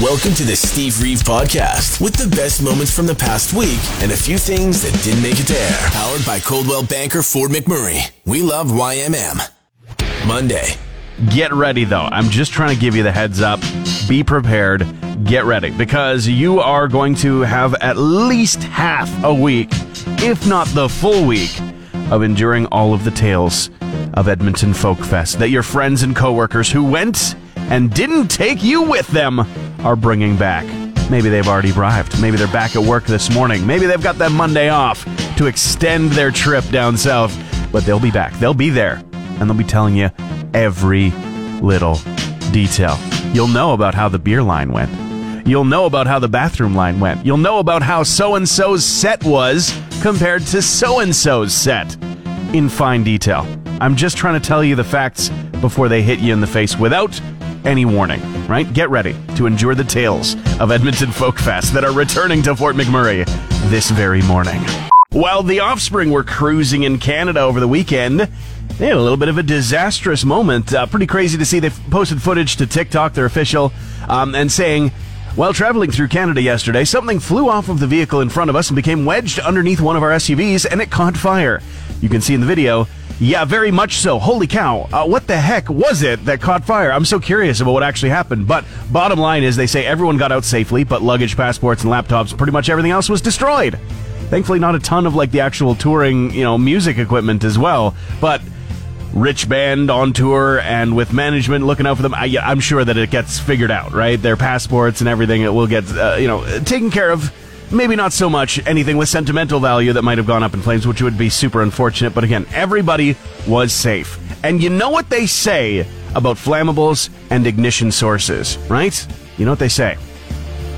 Welcome to the Steve Reeve Podcast with the best moments from the past week and a few things that didn't make it to air. Powered by Coldwell Banker Fort McMurray. We love YMM. Monday. Get ready though. I'm just trying to give you the heads up. Be prepared. Get ready because you are going to have at least half a week, if not the full week, of enduring all of the tales of Edmonton Folk Fest that your friends and coworkers who went and didn't take you with them are bringing back. Maybe they've already arrived. Maybe they're back at work this morning. Maybe they've got that Monday off to extend their trip down south. But they'll be back. They'll be there. And they'll be telling you every little detail. You'll know about how the beer line went. You'll know about how the bathroom line went. You'll know about how so and so's set was compared to so and so's set in fine detail. I'm just trying to tell you the facts before they hit you in the face without any warning, right? Get ready to endure the tales of Edmonton Folk Fest that are returning to Fort McMurray this very morning. While the offspring were cruising in Canada over the weekend, they had a little bit of a disastrous moment. Uh, pretty crazy to see. They posted footage to TikTok, their official, um, and saying, while traveling through Canada yesterday, something flew off of the vehicle in front of us and became wedged underneath one of our SUVs, and it caught fire. You can see in the video. Yeah, very much so. Holy cow. Uh, what the heck was it that caught fire? I'm so curious about what actually happened. But bottom line is they say everyone got out safely, but luggage, passports, and laptops, pretty much everything else was destroyed. Thankfully, not a ton of like the actual touring, you know, music equipment as well. But rich band on tour and with management looking out for them, I, am sure that it gets figured out, right? Their passports and everything, it will get, uh, you know, taken care of. Maybe not so much anything with sentimental value that might have gone up in flames, which would be super unfortunate. But again, everybody was safe. And you know what they say about flammables and ignition sources, right? You know what they say?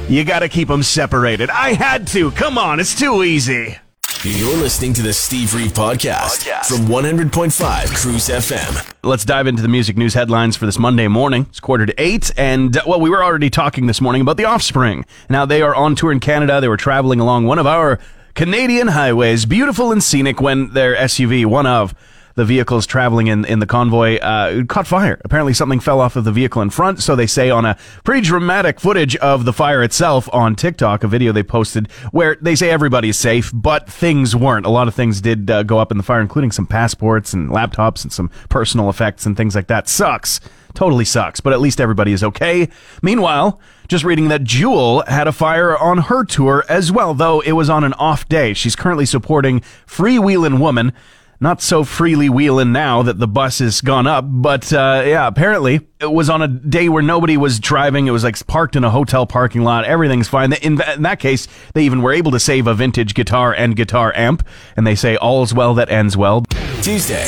You gotta keep them separated. I had to. Come on, it's too easy. You're listening to the Steve Reeve podcast, podcast, from 100.5 Cruise FM. Let's dive into the music news headlines for this Monday morning. It's quarter to eight, and uh, well, we were already talking this morning about the Offspring. Now they are on tour in Canada. They were traveling along one of our Canadian highways, beautiful and scenic, when their SUV, one of the vehicles traveling in, in the convoy uh, caught fire. Apparently, something fell off of the vehicle in front. So they say on a pretty dramatic footage of the fire itself on TikTok, a video they posted where they say everybody's safe, but things weren't. A lot of things did uh, go up in the fire, including some passports and laptops and some personal effects and things like that. Sucks. Totally sucks, but at least everybody is okay. Meanwhile, just reading that Jewel had a fire on her tour as well, though it was on an off day. She's currently supporting Freewheelin' Woman not so freely wheeling now that the bus has gone up, but uh, yeah, apparently it was on a day where nobody was driving. It was like parked in a hotel parking lot. Everything's fine. In, in that case, they even were able to save a vintage guitar and guitar amp, and they say all's well that ends well. Tuesday.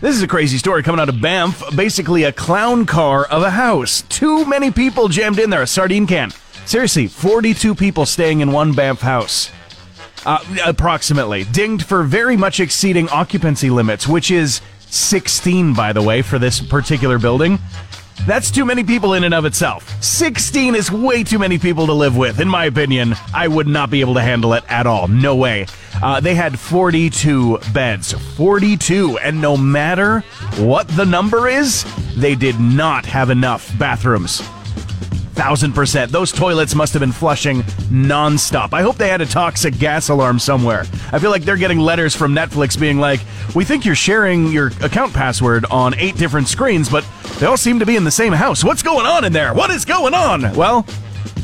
This is a crazy story coming out of Banff. Basically, a clown car of a house. Too many people jammed in there, a sardine can. Seriously, 42 people staying in one Banff house uh, approximately, dinged for very much exceeding occupancy limits, which is 16, by the way, for this particular building. That's too many people in and of itself. 16 is way too many people to live with, in my opinion. I would not be able to handle it at all. No way. Uh, they had 42 beds. 42. And no matter what the number is, they did not have enough bathrooms thousand percent. Those toilets must have been flushing nonstop. I hope they had a toxic gas alarm somewhere. I feel like they're getting letters from Netflix being like, "We think you're sharing your account password on eight different screens, but they all seem to be in the same house. What's going on in there? What is going on?" Well,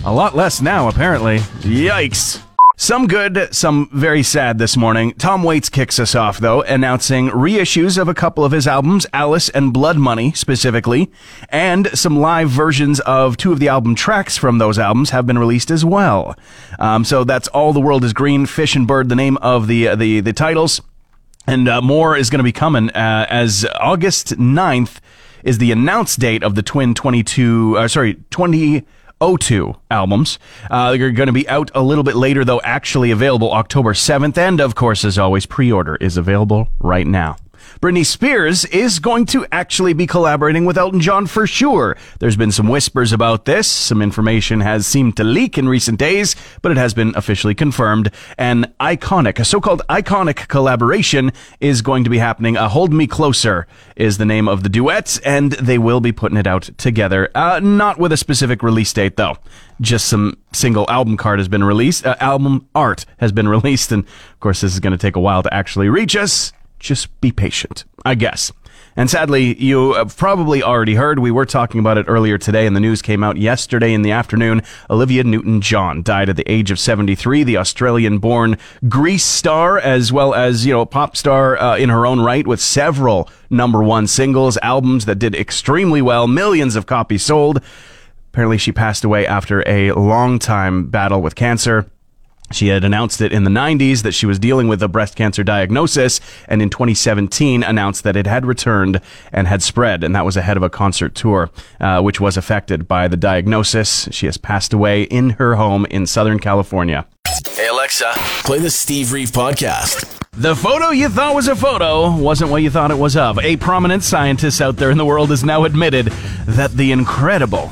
a lot less now, apparently. Yikes. Some good, some very sad this morning. Tom Waits kicks us off, though, announcing reissues of a couple of his albums, Alice and Blood Money specifically, and some live versions of two of the album tracks from those albums have been released as well. Um, so that's All the World is Green, Fish and Bird, the name of the, uh, the, the titles. And uh, more is going to be coming uh, as August 9th is the announced date of the Twin 22, uh, sorry, 20- O2 albums. Uh, they're going to be out a little bit later, though, actually available October 7th. And of course, as always, pre order is available right now. Britney Spears is going to actually be collaborating with Elton John for sure. There's been some whispers about this. Some information has seemed to leak in recent days, but it has been officially confirmed. An iconic, a so-called iconic collaboration is going to be happening. A Hold Me Closer is the name of the duet, and they will be putting it out together. Uh, not with a specific release date, though just some single album card has been released. Uh, album art has been released, and of course, this is going to take a while to actually reach us just be patient, I guess. And sadly, you probably already heard, we were talking about it earlier today, and the news came out yesterday in the afternoon. Olivia Newton John died at the age of 73, the Australian born Grease star, as well as, you know, pop star uh, in her own right, with several number one singles, albums that did extremely well, millions of copies sold. Apparently, she passed away after a long time battle with cancer. She had announced it in the 90s that she was dealing with a breast cancer diagnosis, and in 2017 announced that it had returned and had spread, and that was ahead of a concert tour, uh, which was affected by the diagnosis. She has passed away in her home in Southern California. Hey Alexa, play the Steve Reeve podcast. The photo you thought was a photo wasn't what you thought it was of. A prominent scientist out there in the world has now admitted that the incredible,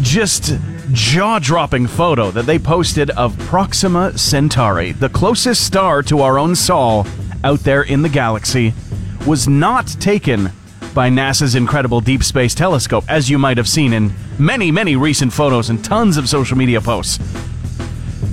just jaw dropping photo that they posted of Proxima Centauri, the closest star to our own Sol out there in the galaxy, was not taken by NASA's incredible Deep Space Telescope, as you might have seen in many, many recent photos and tons of social media posts.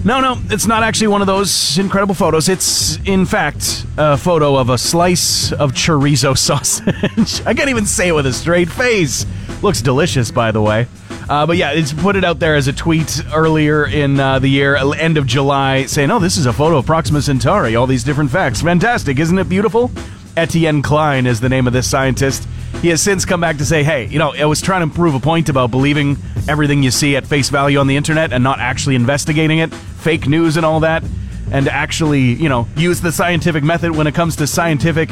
No, no, it's not actually one of those incredible photos. It's, in fact, a photo of a slice of chorizo sausage. I can't even say it with a straight face. Looks delicious, by the way. Uh, but yeah, it's put it out there as a tweet earlier in uh, the year, end of July, saying, "Oh, this is a photo of Proxima Centauri. All these different facts. Fantastic, isn't it beautiful?" Etienne Klein is the name of this scientist. He has since come back to say, "Hey, you know, I was trying to prove a point about believing everything you see at face value on the internet and not actually investigating it, fake news and all that." and actually, you know, use the scientific method when it comes to scientific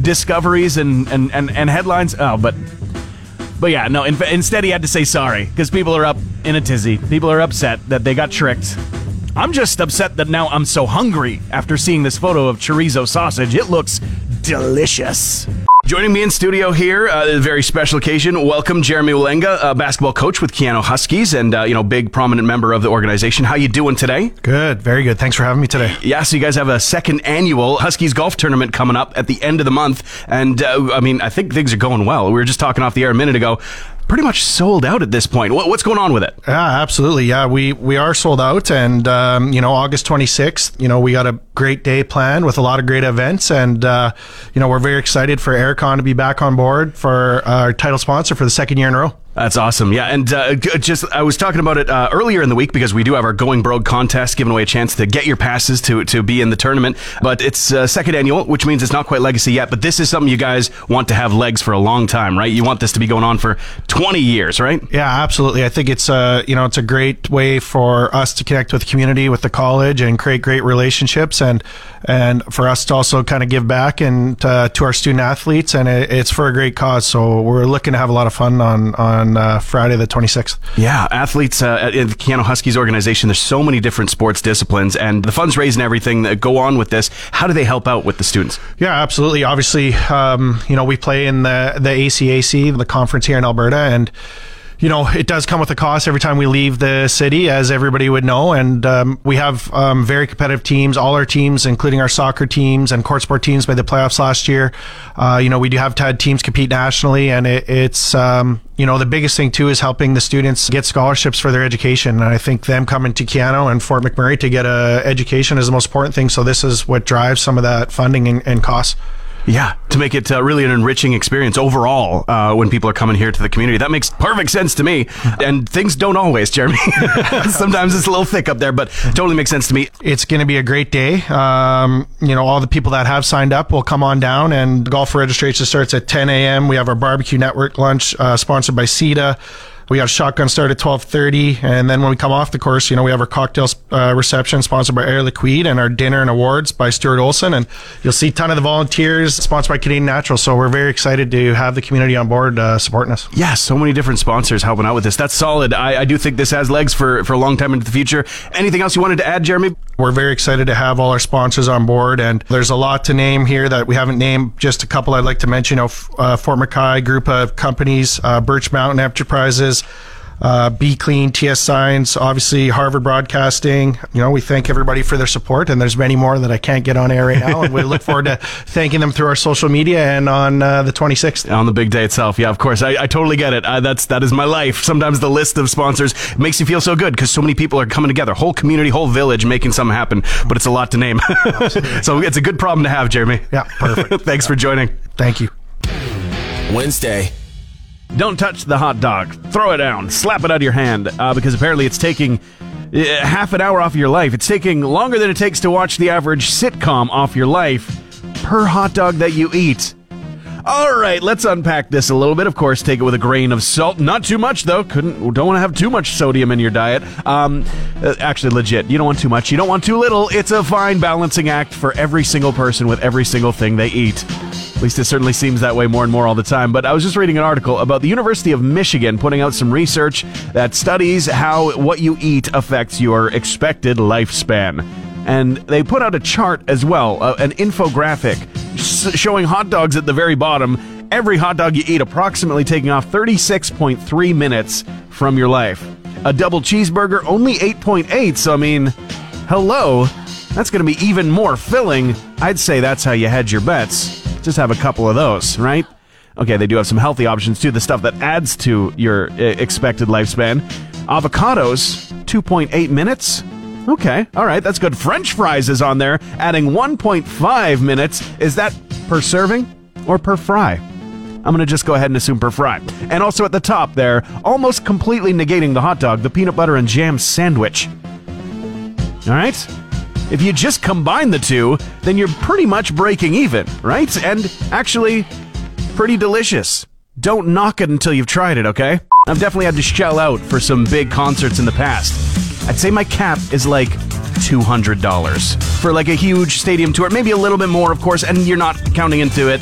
discoveries and, and, and, and headlines. Oh, but but yeah, no. In, instead, he had to say sorry because people are up in a tizzy. People are upset that they got tricked. I'm just upset that now I'm so hungry after seeing this photo of chorizo sausage. It looks delicious. Joining me in studio here, uh, a very special occasion. Welcome, Jeremy Walenga, uh, basketball coach with Keyano Huskies, and uh, you know, big prominent member of the organization. How you doing today? Good, very good. Thanks for having me today. Yeah, so you guys have a second annual Huskies golf tournament coming up at the end of the month, and uh, I mean, I think things are going well. We were just talking off the air a minute ago pretty much sold out at this point. What, what's going on with it? Yeah, absolutely. Yeah, we we are sold out, and um, you know, August 26th, you know, we got a great day planned with a lot of great events, and uh, you know, we're very excited for Aircon to be back on board for our title sponsor for the second year in a row. That's awesome. Yeah, and uh, just I was talking about it uh, earlier in the week because we do have our Going Brogue contest, giving away a chance to get your passes to to be in the tournament. But it's uh, second annual, which means it's not quite legacy yet. But this is something you guys want to have legs for a long time, right? You want this to be going on for twenty years, right? Yeah, absolutely. I think it's a you know it's a great way for us to connect with the community, with the college, and create great relationships, and and for us to also kind of give back and uh, to our student athletes, and it, it's for a great cause. So we're looking to have a lot of fun on on on uh, Friday the 26th. Yeah, athletes uh, in the Keyano Huskies organization, there's so many different sports disciplines and the funds raised and everything that go on with this. How do they help out with the students? Yeah, absolutely. Obviously, um, you know, we play in the, the ACAC, the conference here in Alberta, and you know, it does come with a cost every time we leave the city, as everybody would know. And um, we have um, very competitive teams. All our teams, including our soccer teams and court sport teams, made the playoffs last year. Uh, you know, we do have had teams compete nationally, and it, it's um, you know the biggest thing too is helping the students get scholarships for their education. And I think them coming to Keyano and Fort McMurray to get a education is the most important thing. So this is what drives some of that funding and, and costs. Yeah, to make it uh, really an enriching experience overall uh, when people are coming here to the community. That makes perfect sense to me. And things don't always, Jeremy. Sometimes it's a little thick up there, but totally makes sense to me. It's going to be a great day. Um, you know, all the people that have signed up will come on down, and golf registration starts at 10 a.m. We have our barbecue network lunch uh, sponsored by CETA. We got a shotgun start at 12:30, and then when we come off the course, you know, we have our cocktail uh, reception sponsored by Air Liquide, and our dinner and awards by Stuart Olson. And you'll see a ton of the volunteers sponsored by Canadian Natural. So we're very excited to have the community on board uh, supporting us. Yeah, so many different sponsors helping out with this. That's solid. I, I do think this has legs for for a long time into the future. Anything else you wanted to add, Jeremy? We're very excited to have all our sponsors on board, and there's a lot to name here that we haven't named. Just a couple I'd like to mention. You know, uh, Fort McKay group of companies, uh, Birch Mountain Enterprises, uh, Be Clean, TS Signs, obviously Harvard Broadcasting. You know, we thank everybody for their support, and there's many more that I can't get on air right now. and we look forward to thanking them through our social media and on uh, the 26th. On the big day itself, yeah, of course. I, I totally get it. Uh, that's that is my life. Sometimes the list of sponsors makes you feel so good because so many people are coming together, whole community, whole village, making something happen. But it's a lot to name, so it's a good problem to have, Jeremy. Yeah, perfect. Thanks for joining. Thank you. Wednesday. Don't touch the hot dog. Throw it down. Slap it out of your hand uh, because apparently it's taking uh, half an hour off your life. It's taking longer than it takes to watch the average sitcom off your life per hot dog that you eat. All right, let's unpack this a little bit. Of course, take it with a grain of salt. Not too much though. Couldn't don't want to have too much sodium in your diet. Um, uh, actually, legit. You don't want too much. You don't want too little. It's a fine balancing act for every single person with every single thing they eat. At least it certainly seems that way more and more all the time. But I was just reading an article about the University of Michigan putting out some research that studies how what you eat affects your expected lifespan. And they put out a chart as well, uh, an infographic showing hot dogs at the very bottom. Every hot dog you eat approximately taking off 36.3 minutes from your life. A double cheeseburger only 8.8. So I mean, hello, that's going to be even more filling. I'd say that's how you hedge your bets. Just have a couple of those, right? Okay, they do have some healthy options too. The stuff that adds to your uh, expected lifespan. Avocados, 2.8 minutes. Okay, all right, that's good. French fries is on there, adding 1.5 minutes. Is that per serving or per fry? I'm going to just go ahead and assume per fry. And also at the top there, almost completely negating the hot dog, the peanut butter and jam sandwich. All right? If you just combine the two, then you're pretty much breaking even, right? And actually, pretty delicious. Don't knock it until you've tried it, okay? I've definitely had to shell out for some big concerts in the past. I'd say my cap is like $200 for like a huge stadium tour, maybe a little bit more, of course, and you're not counting into it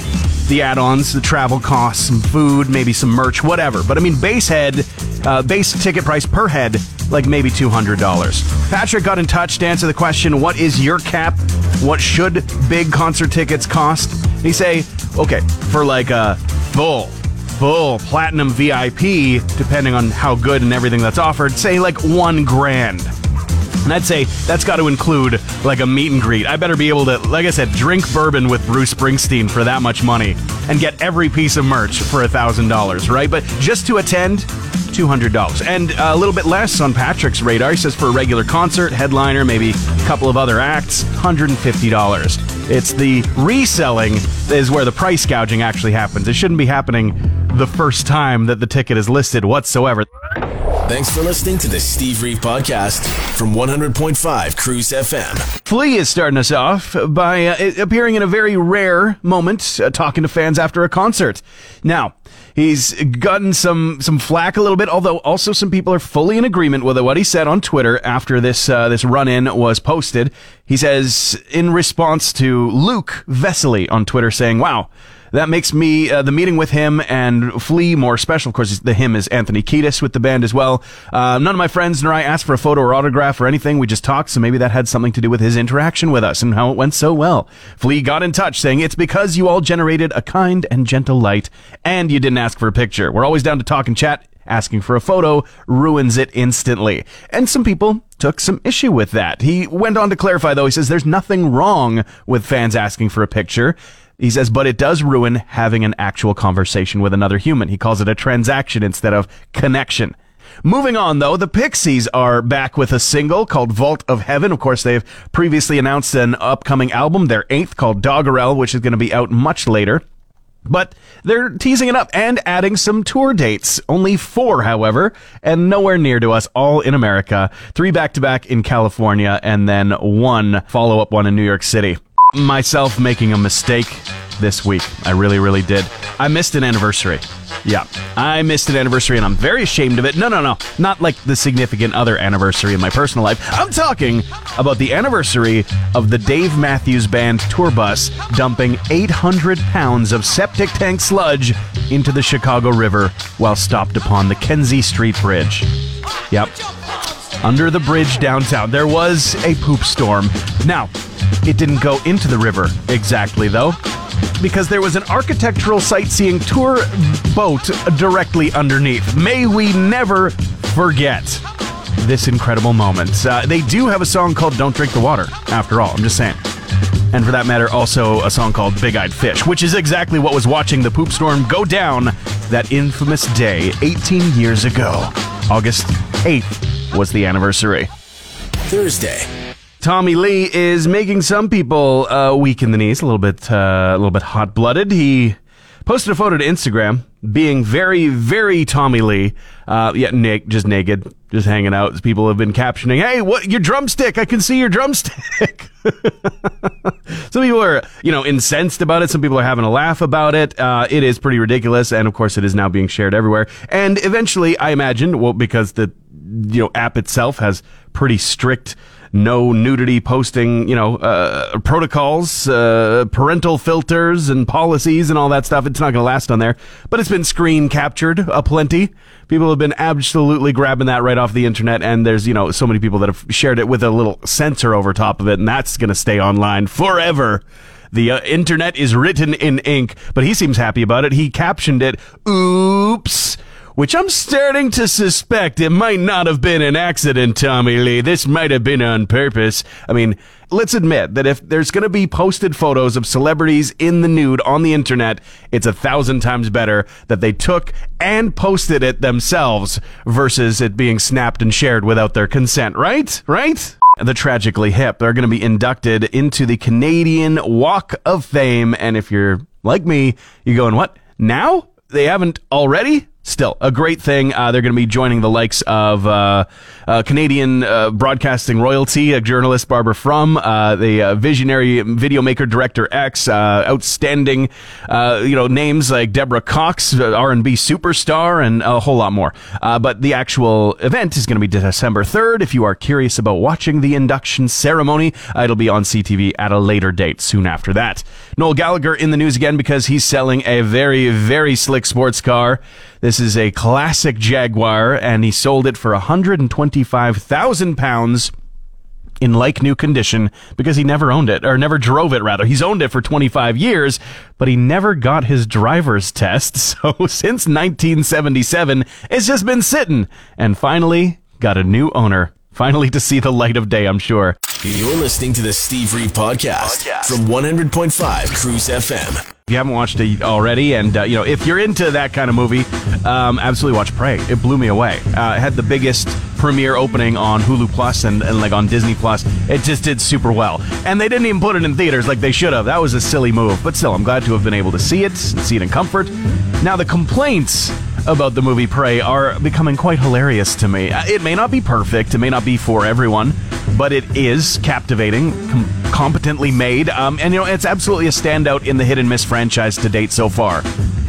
the add-ons, the travel costs, some food, maybe some merch, whatever. But I mean, base head, uh, base ticket price per head, like maybe two hundred dollars. Patrick got in touch to answer the question: What is your cap? What should big concert tickets cost? And he say, okay, for like a full, full platinum VIP, depending on how good and everything that's offered, say like one grand. And I'd say that's got to include like a meet and greet. I better be able to, like I said, drink bourbon with Bruce Springsteen for that much money and get every piece of merch for a thousand dollars, right? But just to attend, two hundred dollars, and a little bit less on Patrick's radar. He says for a regular concert, headliner, maybe a couple of other acts, hundred and fifty dollars. It's the reselling is where the price gouging actually happens. It shouldn't be happening the first time that the ticket is listed whatsoever. Thanks for listening to the Steve Reeve Podcast from 100.5 Cruise FM. Flea is starting us off by uh, appearing in a very rare moment, uh, talking to fans after a concert. Now, he's gotten some some flack a little bit, although also some people are fully in agreement with what he said on Twitter after this uh, this run in was posted. He says in response to Luke Vesely on Twitter saying, "Wow." That makes me uh, the meeting with him and Flea more special. Of course, the him is Anthony Kiedis with the band as well. Uh, none of my friends nor I asked for a photo or autograph or anything. We just talked, so maybe that had something to do with his interaction with us and how it went so well. Flea got in touch saying it's because you all generated a kind and gentle light, and you didn't ask for a picture. We're always down to talk and chat. Asking for a photo ruins it instantly. And some people took some issue with that. He went on to clarify, though. He says there's nothing wrong with fans asking for a picture. He says, but it does ruin having an actual conversation with another human. He calls it a transaction instead of connection. Moving on, though, the Pixies are back with a single called Vault of Heaven. Of course, they've previously announced an upcoming album, their eighth, called Doggerel, which is going to be out much later. But they're teasing it up and adding some tour dates. Only four, however, and nowhere near to us, all in America. Three back to back in California, and then one follow up one in New York City myself making a mistake this week. I really, really did. I missed an anniversary. Yeah, I missed an anniversary and I'm very ashamed of it. No, no, no. Not like the significant other anniversary in my personal life. I'm talking about the anniversary of the Dave Matthews Band tour bus dumping 800 pounds of septic tank sludge into the Chicago River while stopped upon the Kinzie Street Bridge. Yep. Under the bridge downtown, there was a poop storm. Now, it didn't go into the river exactly, though because there was an architectural sightseeing tour boat directly underneath. May we never forget this incredible moment. Uh, they do have a song called Don't Drink the Water, after all, I'm just saying. And for that matter, also a song called Big Eyed Fish, which is exactly what was watching the poop storm go down that infamous day 18 years ago. August 8th was the anniversary. Thursday. Tommy Lee is making some people uh, weak in the knees, a little bit, uh, a little bit hot blooded. He posted a photo to Instagram, being very, very Tommy Lee. Uh, yeah, Nick, just naked, just hanging out. People have been captioning, "Hey, what your drumstick? I can see your drumstick." some people are, you know, incensed about it. Some people are having a laugh about it. Uh, it is pretty ridiculous, and of course, it is now being shared everywhere. And eventually, I imagine, well, because the you know app itself has pretty strict no nudity posting, you know, uh, protocols, uh, parental filters and policies and all that stuff. It's not going to last on there, but it's been screen captured a plenty. People have been absolutely grabbing that right off the internet, and there's, you know, so many people that have shared it with a little censor over top of it, and that's going to stay online forever. The uh, internet is written in ink, but he seems happy about it. He captioned it, oops which I'm starting to suspect it might not have been an accident, Tommy Lee. This might have been on purpose. I mean, let's admit that if there's going to be posted photos of celebrities in the nude on the internet, it's a thousand times better that they took and posted it themselves versus it being snapped and shared without their consent, right? Right? the tragically hip. They're going to be inducted into the Canadian Walk of Fame. And if you're like me, you're going, what? Now? They haven't already? Still a great thing. Uh, they're going to be joining the likes of uh, uh, Canadian uh, broadcasting royalty, a journalist Barbara Frum, uh, the uh, visionary video maker director X, outstanding you know names like Deborah Cox, R and B superstar, and a whole lot more. but the actual event is going to be December third. If you are curious about watching the induction ceremony, it'll be on CTV at a later date, soon after that. Noel Gallagher in the news again because he's selling a very very slick sports car. This is a classic Jaguar, and he sold it for 125,000 pounds in like new condition because he never owned it or never drove it rather. He's owned it for 25 years but he never got his driver's test. So since 1977 it's just been sitting. And finally got a new owner finally to see the light of day i'm sure you're listening to the steve reeve podcast, podcast. from 100.5 cruise fm if you haven't watched it already, and uh, you know if you're into that kind of movie, um, absolutely watch Prey. It blew me away. Uh, it had the biggest premiere opening on Hulu Plus and, and like on Disney Plus. It just did super well, and they didn't even put it in theaters like they should have. That was a silly move, but still, I'm glad to have been able to see it and see it in comfort. Now the complaints about the movie Prey are becoming quite hilarious to me. Uh, it may not be perfect, it may not be for everyone, but it is captivating, com- competently made, um, and you know it's absolutely a standout in the hit and miss franchise to date so far.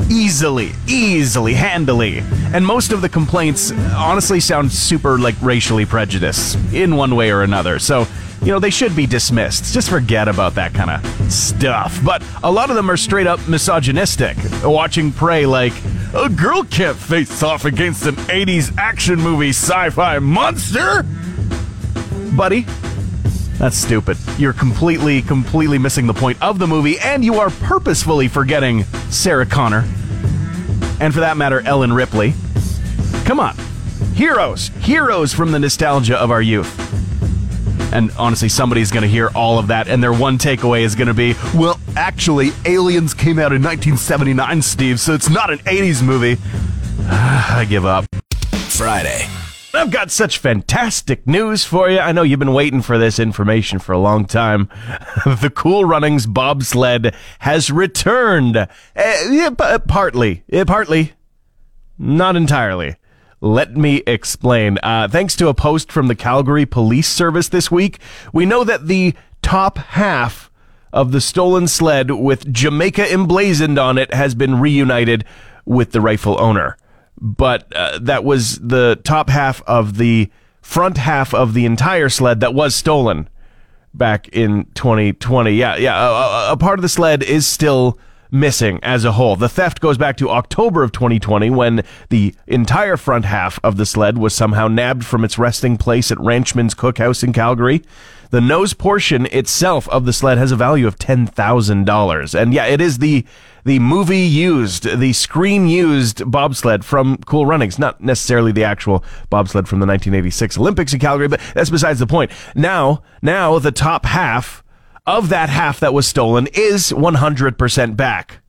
Easily, easily, handily, and most of the complaints honestly sound super like racially prejudiced in one way or another. So you know, they should be dismissed. Just forget about that kind of stuff. But a lot of them are straight up misogynistic. Watching Prey like, a girl can't face off against an 80s action movie sci fi monster! Buddy, that's stupid. You're completely, completely missing the point of the movie, and you are purposefully forgetting Sarah Connor. And for that matter, Ellen Ripley. Come on. Heroes. Heroes from the nostalgia of our youth. And honestly, somebody's going to hear all of that, and their one takeaway is going to be, well, actually, Aliens came out in 1979, Steve, so it's not an 80s movie. I give up. Friday. I've got such fantastic news for you. I know you've been waiting for this information for a long time. the Cool Runnings bobsled has returned. Uh, yeah, p- partly. Uh, partly. Not entirely. Let me explain. Uh, thanks to a post from the Calgary Police Service this week, we know that the top half of the stolen sled with Jamaica emblazoned on it has been reunited with the rightful owner. But uh, that was the top half of the front half of the entire sled that was stolen back in 2020. Yeah, yeah. A, a, part of the sled is still missing as a whole. The theft goes back to October of 2020 when the entire front half of the sled was somehow nabbed from its resting place at Ranchman's Cookhouse in Calgary. The nose portion itself of the sled has a value of $10,000. And yeah, it is the the movie used, the screen used bobsled from Cool Runnings, not necessarily the actual bobsled from the 1986 Olympics in Calgary, but that's besides the point. Now, now the top half of that half that was stolen is 100% back,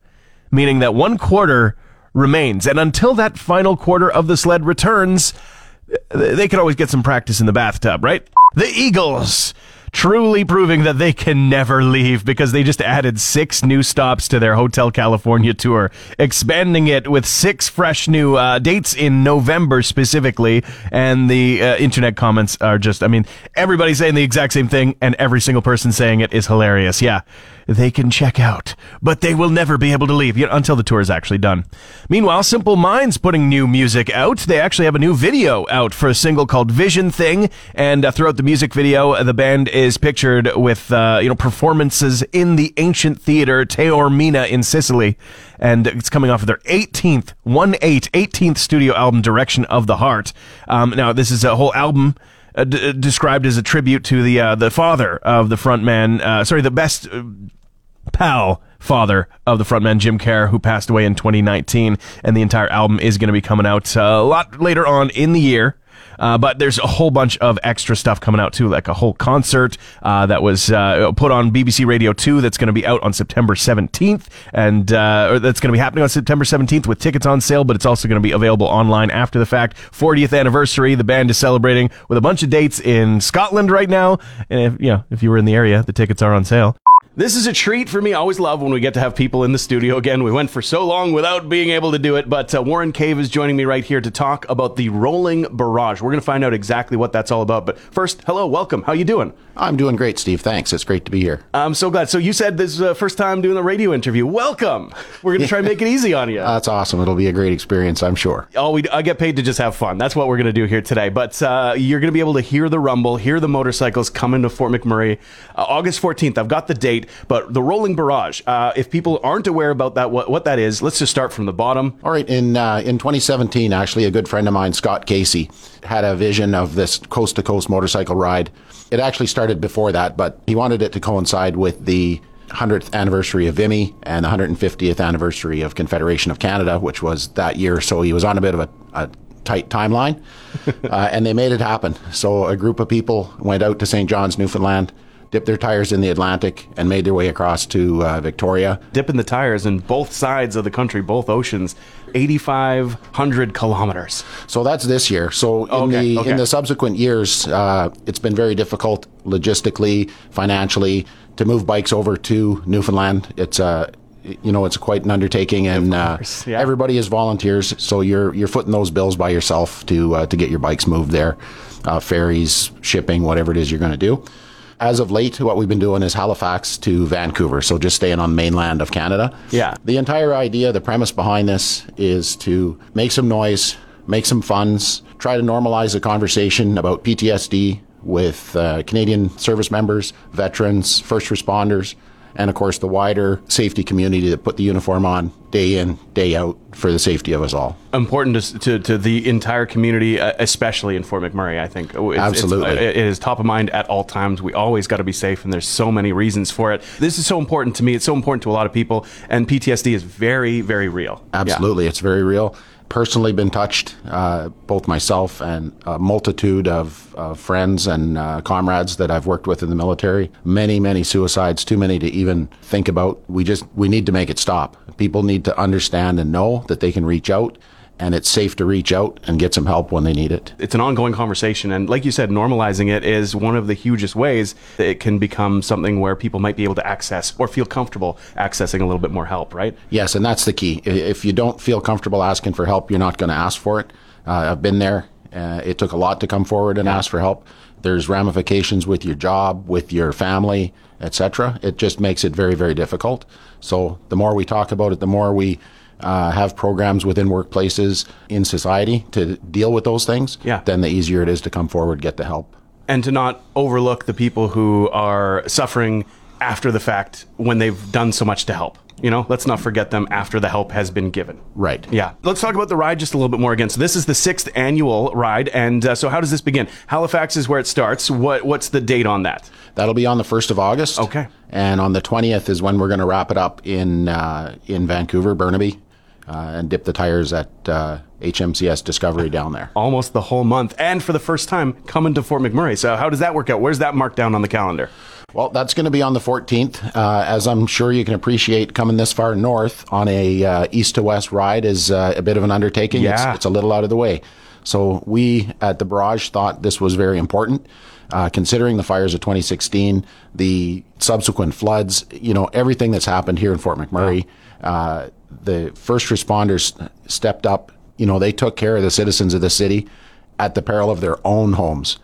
meaning that one quarter remains. And until that final quarter of the sled returns, they could always get some practice in the bathtub, right? The Eagles truly proving that they can never leave because they just added six new stops to their Hotel California tour, expanding it with six fresh new uh, dates in November specifically. And the uh, internet comments are just, I mean, everybody's saying the exact same thing, and every single person saying it is hilarious. Yeah they can check out, but they will never be able to leave until the tour is actually done. Meanwhile, Simple Minds putting new music out. They actually have a new video out for a single called Vision Thing, and uh, throughout the music video, uh, the band is pictured with uh, you know performances in the ancient theater Taormina in Sicily, and it's coming off of their 18th one eight 18th studio album, Direction of the Heart. Um, now, this is a whole album uh, d- uh, described as a tribute to the uh, the father of the frontman. Uh, sorry, the best uh, pal father of the frontman Jim Kerr, who passed away in 2019, and the entire album is going to be coming out uh, a lot later on in the year. Uh, but there's a whole bunch of extra stuff coming out too, like a whole concert uh, that was uh, put on BBC Radio 2 that's going to be out on September 17th, and uh, that's going to be happening on September 17th with tickets on sale, but it's also going to be available online after the fact. 40th anniversary, the band is celebrating with a bunch of dates in Scotland right now, and if, you know, if you were in the area, the tickets are on sale. This is a treat for me. I always love when we get to have people in the studio again. We went for so long without being able to do it, but uh, Warren Cave is joining me right here to talk about the Rolling Barrage. We're going to find out exactly what that's all about. But first, hello, welcome. How you doing? I'm doing great, Steve. Thanks. It's great to be here. I'm so glad. So you said this is the first time doing a radio interview. Welcome. We're going to try and make it easy on you. That's awesome. It'll be a great experience, I'm sure. Oh, we I get paid to just have fun. That's what we're going to do here today. But uh, you're going to be able to hear the rumble, hear the motorcycles coming to Fort McMurray, uh, August 14th. I've got the date, but the Rolling rolling barrage. Uh, if people aren't aware about that, what, what that is, let's just start from the bottom. All right. In uh, in 2017, actually, a good friend of mine, Scott Casey, had a vision of this coast to coast motorcycle ride. It actually started before that, but he wanted it to coincide with the 100th anniversary of Vimy and the 150th anniversary of Confederation of Canada, which was that year. So he was on a bit of a, a tight timeline, uh, and they made it happen. So a group of people went out to St. John's, Newfoundland dipped their tires in the Atlantic, and made their way across to uh, Victoria. Dipping the tires in both sides of the country, both oceans, 8,500 kilometers. So that's this year. So in okay, the okay. in the subsequent years, uh, it's been very difficult logistically, financially, to move bikes over to Newfoundland. It's a uh, you know, it's quite an undertaking, and uh, yeah. everybody is volunteers. So you're you're footing those bills by yourself to uh, to get your bikes moved there, uh, ferries, shipping, whatever it is you're going to do as of late, what we've been doing is Halifax to Vancouver, so just staying on mainland of Canada. Yeah. The entire idea, the premise behind this is to make some noise, make some funds, try to normalize the conversation about PTSD with uh, Canadian service members, veterans, first responders, and of course the wider safety community that put the uniform on day in, day out for the safety of us all. Important to, to, to the entire community, uh, especially in Fort McMurray, I think. It's, Absolutely. It's, it is top of mind at all times. We always got to be safe, and there's so many reasons for it. This is so important to me. It's so important to a lot of people, and PTSD is very, very real. Absolutely. Yeah. It's very real personally been touched, uh, both myself and a multitude of uh, friends and uh, comrades that I've worked with in the military. Many, many suicides, too many to even think about. We just, we need to make it stop. People need to understand and know that they can reach out and it's safe to reach out and get some help when they need it. It's an ongoing conversation. And like you said, normalizing it is one of the hugest ways that it can become something where people might be able to access or feel comfortable accessing a little bit more help, right? Yes, and that's the key. If you don't feel comfortable asking for help, you're not going to ask for it. Uh, I've been there Uh, it took a lot to come forward and ask for help. There's ramifications with your job, with your family, etc. It just makes it very, very difficult. So the more we talk about it, the more we uh, have programs within workplaces in society to deal with those things, Yeah. then the easier it is to come forward, get the help. and to not overlook the people who are suffering after the fact when they've done so much to help. You know, let's not forget them after the help has been given. Right. Yeah. Let's talk about the ride just a little bit more again. So this is the sixth annual ride, and uh, so how does this begin? Halifax is where it starts. What What's the date on that? That'll be on the 1st of August. Okay. And on the 20th is when we're going to wrap it up in uh, in Vancouver, Burnaby, uh, and dip the tires at uh, HMCS Discovery down there. Almost the whole month, and for the first time coming to Fort McMurray. So how does that work out? Where's that marked down on the calendar? Well, that's going to be on the 14th. Uh, as I'm sure you can appreciate, coming this far north on a uh, east to west ride is uh, a bit of an undertaking. Yeah. It's, it's a little out of the way. So we at the barrage thought this was very important. Uh, considering the fires of 2016, the subsequent floods, you know, everything that's happened here in Fort McMurray, uh, the first responders stepped up. You know, they took care of the citizens of the city at the peril of their own homes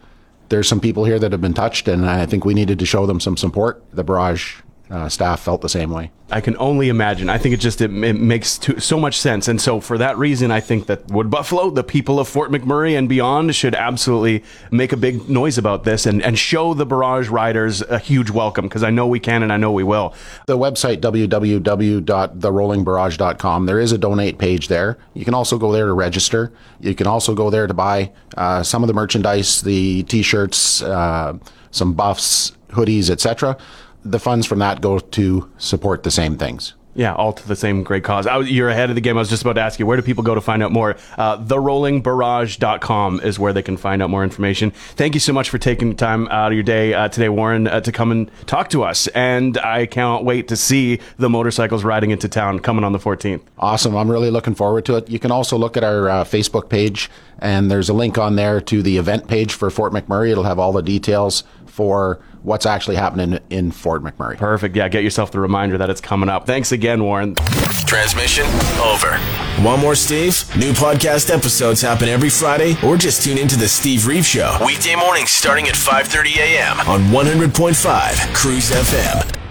there's some people here that have been touched, and I think we needed to show them some support. The barrage uh, staff felt the same way. I can only imagine. I think it just it, it makes too, so much sense, and so for that reason, I think that Wood Buffalo, the people of Fort McMurray and beyond, should absolutely make a big noise about this and, and show the barrage riders a huge welcome because I know we can and I know we will. The website www.therollingbarrage.com. There is a donate page there. You can also go there to register. You can also go there to buy uh, some of the merchandise, the T-shirts, uh, some buffs, hoodies, etc. The funds from that go to support the same things. Yeah, all to the same great cause. I was, you're ahead of the game. I was just about to ask you, where do people go to find out more? Uh, TheRollingBarrage.com is where they can find out more information. Thank you so much for taking time out of your day uh, today, Warren, uh, to come and talk to us. And I can't wait to see the motorcycles riding into town coming on the 14th. Awesome. I'm really looking forward to it. You can also look at our uh, Facebook page, and there's a link on there to the event page for Fort McMurray. It'll have all the details for what's actually happening in Fort McMurray. Perfect. Yeah, get yourself the reminder that it's coming up. Thanks again, Warren. Transmission over. One more Steve? New podcast episodes happen every Friday, or just tune into the Steve Reeve Show weekday mornings starting at 5:30 a.m. on 100.5 Cruise FM.